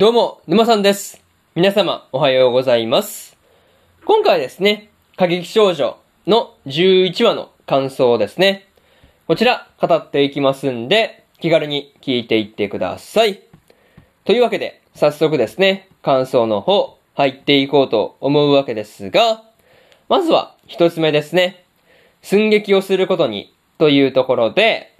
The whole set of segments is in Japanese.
どうも、沼さんです。皆様、おはようございます。今回ですね、過激少女の11話の感想ですね。こちら、語っていきますんで、気軽に聞いていってください。というわけで、早速ですね、感想の方、入っていこうと思うわけですが、まずは、一つ目ですね。寸劇をすることに、というところで、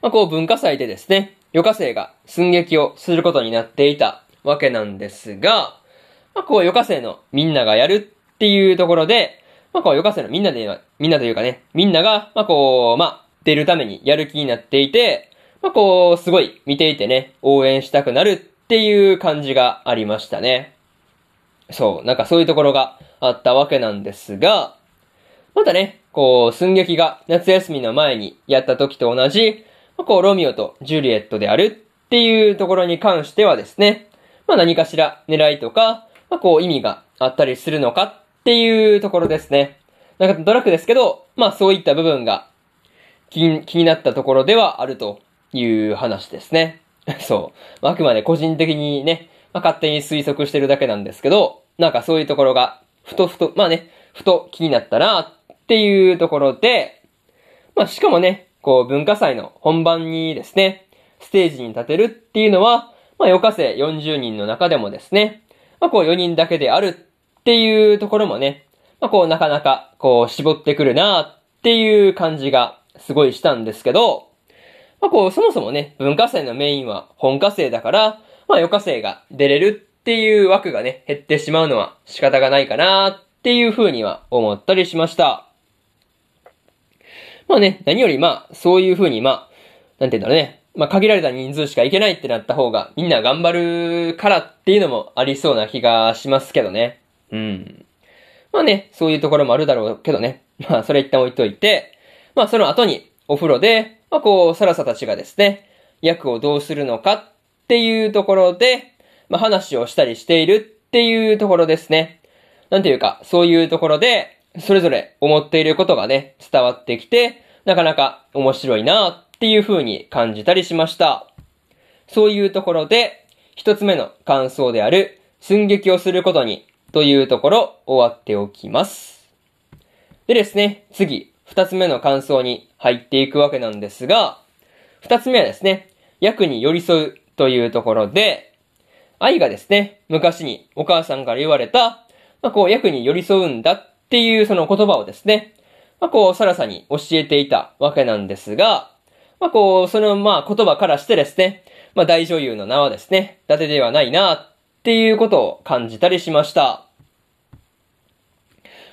まあ、こう文化祭でですね、余課生が寸劇をすることになっていたわけなんですが、まあ、こう余課生のみんながやるっていうところで、まあ、こう余課生のみんなで、みんなというかね、みんなが、まあ、こう、まあ、出るためにやる気になっていて、まあ、こう、すごい見ていてね、応援したくなるっていう感じがありましたね。そう、なんかそういうところがあったわけなんですが、またね、こう、寸劇が夏休みの前にやった時と同じ、こう、ロミオとジュリエットであるっていうところに関してはですね、まあ何かしら狙いとか、まあこう意味があったりするのかっていうところですね。なんかドラッグですけど、まあそういった部分が気になったところではあるという話ですね。そう。まあ、あくまで個人的にね、まあ、勝手に推測してるだけなんですけど、なんかそういうところが、ふとふと、まあね、ふと気になったなっていうところで、まあしかもね、こう文化祭の本番にですね、ステージに立てるっていうのは、まあ余課生40人の中でもですね、まあこう4人だけであるっていうところもね、まあこうなかなかこう絞ってくるなっていう感じがすごいしたんですけど、まあこうそもそもね、文化祭のメインは本科生だから、まあ余課生が出れるっていう枠がね、減ってしまうのは仕方がないかなっていう風には思ったりしました。まあね、何よりまあ、そういう風にまあ、なんて言うんだろうね。まあ限られた人数しか行けないってなった方が、みんな頑張るからっていうのもありそうな気がしますけどね。うん。まあね、そういうところもあるだろうけどね。まあそれ一旦置いといて、まあその後にお風呂で、まあこう、サラサたちがですね、役をどうするのかっていうところで、まあ話をしたりしているっていうところですね。なんていうか、そういうところで、それぞれ思っていることがね、伝わってきて、なかなか面白いなっていう風に感じたりしました。そういうところで、一つ目の感想である、寸劇をすることに、というところ、終わっておきます。でですね、次、二つ目の感想に入っていくわけなんですが、二つ目はですね、役に寄り添うというところで、愛がですね、昔にお母さんから言われた、まあ、こう、役に寄り添うんだっていうその言葉をですね、まあ、こう、サラサに教えていたわけなんですが、まあ、こう、その、まあ、言葉からしてですね、まあ、大女優の名はですね、伊達ではないな、っていうことを感じたりしました。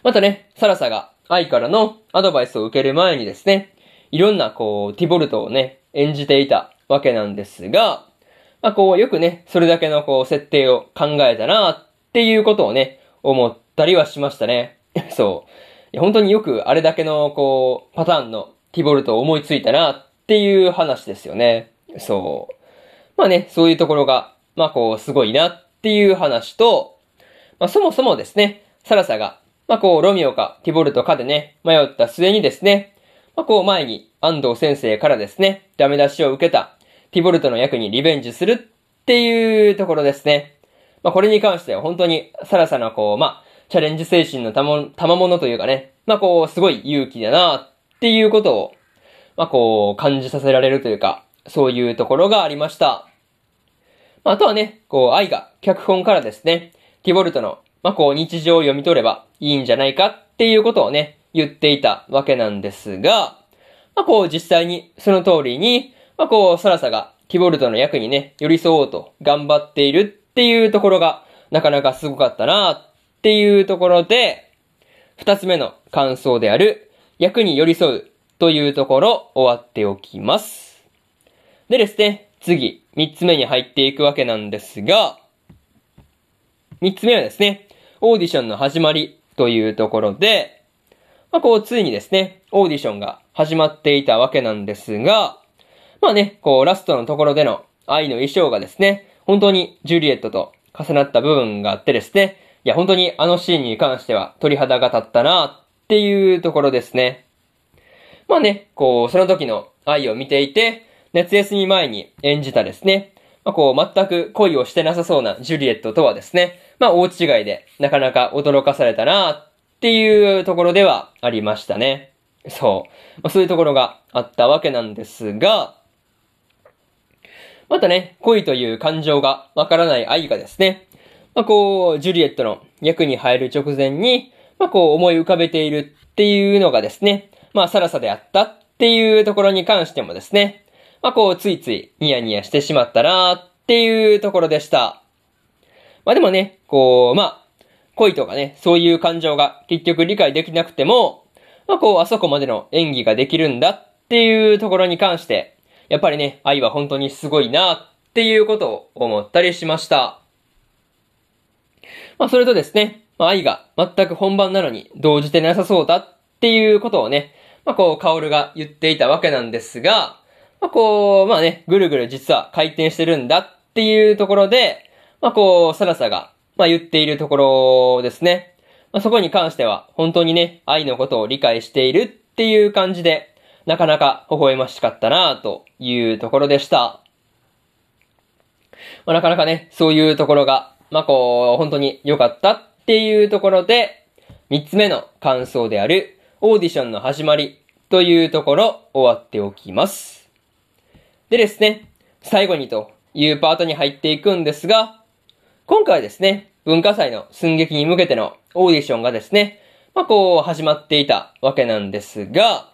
またね、サラサが愛からのアドバイスを受ける前にですね、いろんなこう、ティボルトをね、演じていたわけなんですが、まあこう、よくね、それだけのこう、設定を考えたな、っていうことをね、思ったりはしましたね。そう。いや本当によくあれだけのこう、パターンのティボルトを思いついたな、っていう話ですよね。そう。まあね、そういうところが、まあこう、すごいなっていう話と、まあそもそもですね、サラサが、まあこう、ロミオかティボルトかでね、迷った末にですね、まあこう前に安藤先生からですね、ダメ出しを受けたティボルトの役にリベンジするっていうところですね。まあこれに関しては本当にサラサのこう、まあ、チャレンジ精神のたも、賜物というかね、まあこう、すごい勇気だなっていうことを、まあこう、感じさせられるというか、そういうところがありました。まあ、あとはね、こう、愛が脚本からですね、ティボルトの、まあ、こう、日常を読み取ればいいんじゃないかっていうことをね、言っていたわけなんですが、まあ、こう、実際にその通りに、まあ、こう、サラサがティボルトの役にね、寄り添おうと頑張っているっていうところが、なかなかすごかったなっていうところで、二つ目の感想である、役に寄り添うというところ、終わっておきます。でですね、次、三つ目に入っていくわけなんですが、三つ目はですね、オーディションの始まりというところで、まあこう、ついにですね、オーディションが始まっていたわけなんですが、まあね、こう、ラストのところでの愛の衣装がですね、本当にジュリエットと重なった部分があってですね、いや、本当にあのシーンに関しては鳥肌が立ったなっていうところですね。まあね、こう、その時の愛を見ていて、夏休み前に演じたですね、まあ、こう、全く恋をしてなさそうなジュリエットとはですね、まあ、大違いで、なかなか驚かされたなっていうところではありましたね。そう。まあ、そういうところがあったわけなんですが、またね、恋という感情がわからない愛がですね、まあ、こう、ジュリエットの役に入る直前に、まあ、こう思い浮かべているっていうのがですね、まあ、サラサであったっていうところに関してもですね、まあ、こう、ついついニヤニヤしてしまったなっていうところでした。まあ、でもね、こう、まあ、恋とかね、そういう感情が結局理解できなくても、まあ、こう、あそこまでの演技ができるんだっていうところに関して、やっぱりね、愛は本当にすごいなっていうことを思ったりしました。まあ、それとですね、まあ、愛が全く本番なのに動じてなさそうだっていうことをね、まあ、こう、カオルが言っていたわけなんですが、まあ、こう、まあね、ぐるぐる実は回転してるんだっていうところで、まあ、こう、サラサが、まあ、言っているところですね。まあ、そこに関しては、本当にね、愛のことを理解しているっていう感じで、なかなか微笑ましかったなというところでした。まあ、なかなかね、そういうところが、ま、こう、本当に良かったっていうところで、三つ目の感想である、オーディションの始まりというところ、終わっておきます。でですね、最後にというパートに入っていくんですが、今回ですね、文化祭の寸劇に向けてのオーディションがですね、まあ、こう、始まっていたわけなんですが、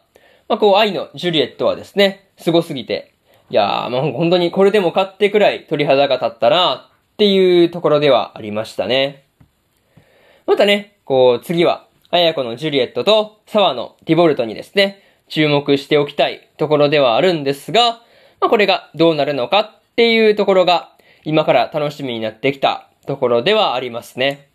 まあ、こう、愛のジュリエットはですね、凄すぎて、いやー、ま、本当にこれでも買ってくらい鳥肌が立ったなっていうところではありましたね。またね、こう、次は、綾子のジュリエットと沢のティボルトにですね、注目しておきたいところではあるんですが、まあ、これがどうなるのかっていうところが、今から楽しみになってきたところではありますね。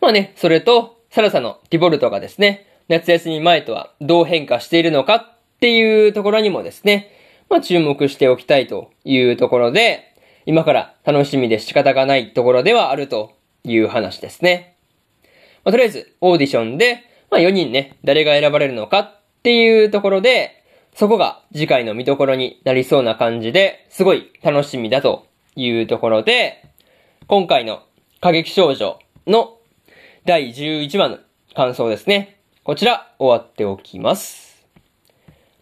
まあね、それと、サラサのティボルトがですね、夏休み前とはどう変化しているのかっていうところにもですね、まあ注目しておきたいというところで、今から楽しみで仕方がないところではあるという話ですね。まあ、とりあえず、オーディションで、まあ4人ね、誰が選ばれるのかっていうところで、そこが次回の見どころになりそうな感じで、すごい楽しみだというところで、今回の過激少女の第11話の感想ですね。こちら、終わっておきます。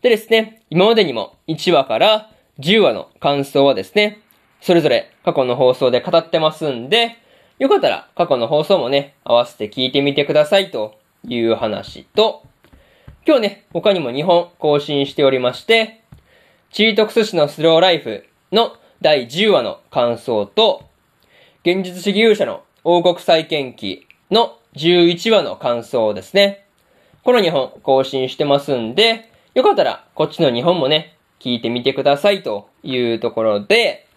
でですね、今までにも1話から10話の感想はですね、それぞれ過去の放送で語ってますんで、よかったら過去の放送もね、合わせて聞いてみてくださいという話と、今日ね、他にも2本更新しておりまして、チートクス氏のスローライフの第10話の感想と、現実主義勇者の王国再建記の11話の感想ですね。この2本更新してますんで、よかったらこっちの2本もね、聞いてみてくださいというところで、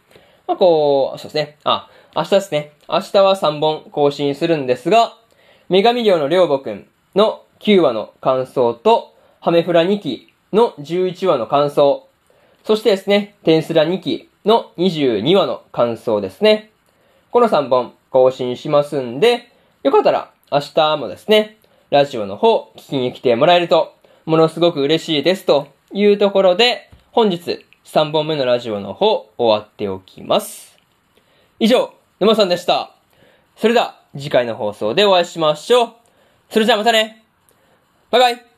まあ、こう、そうですね。あ、明日ですね。明日は3本更新するんですが、女神寮のりょうぼくんの9話の感想と、ハメフラ2期の11話の感想、そしてですね、テンスラ2期の22話の感想ですね。この3本更新しますんで、よかったら明日もですね、ラジオの方聞きに来てもらえると、ものすごく嬉しいですというところで、本日3本目のラジオの方終わっておきます。以上、沼さんでした。それでは次回の放送でお会いしましょう。それじゃあまたねバイバイ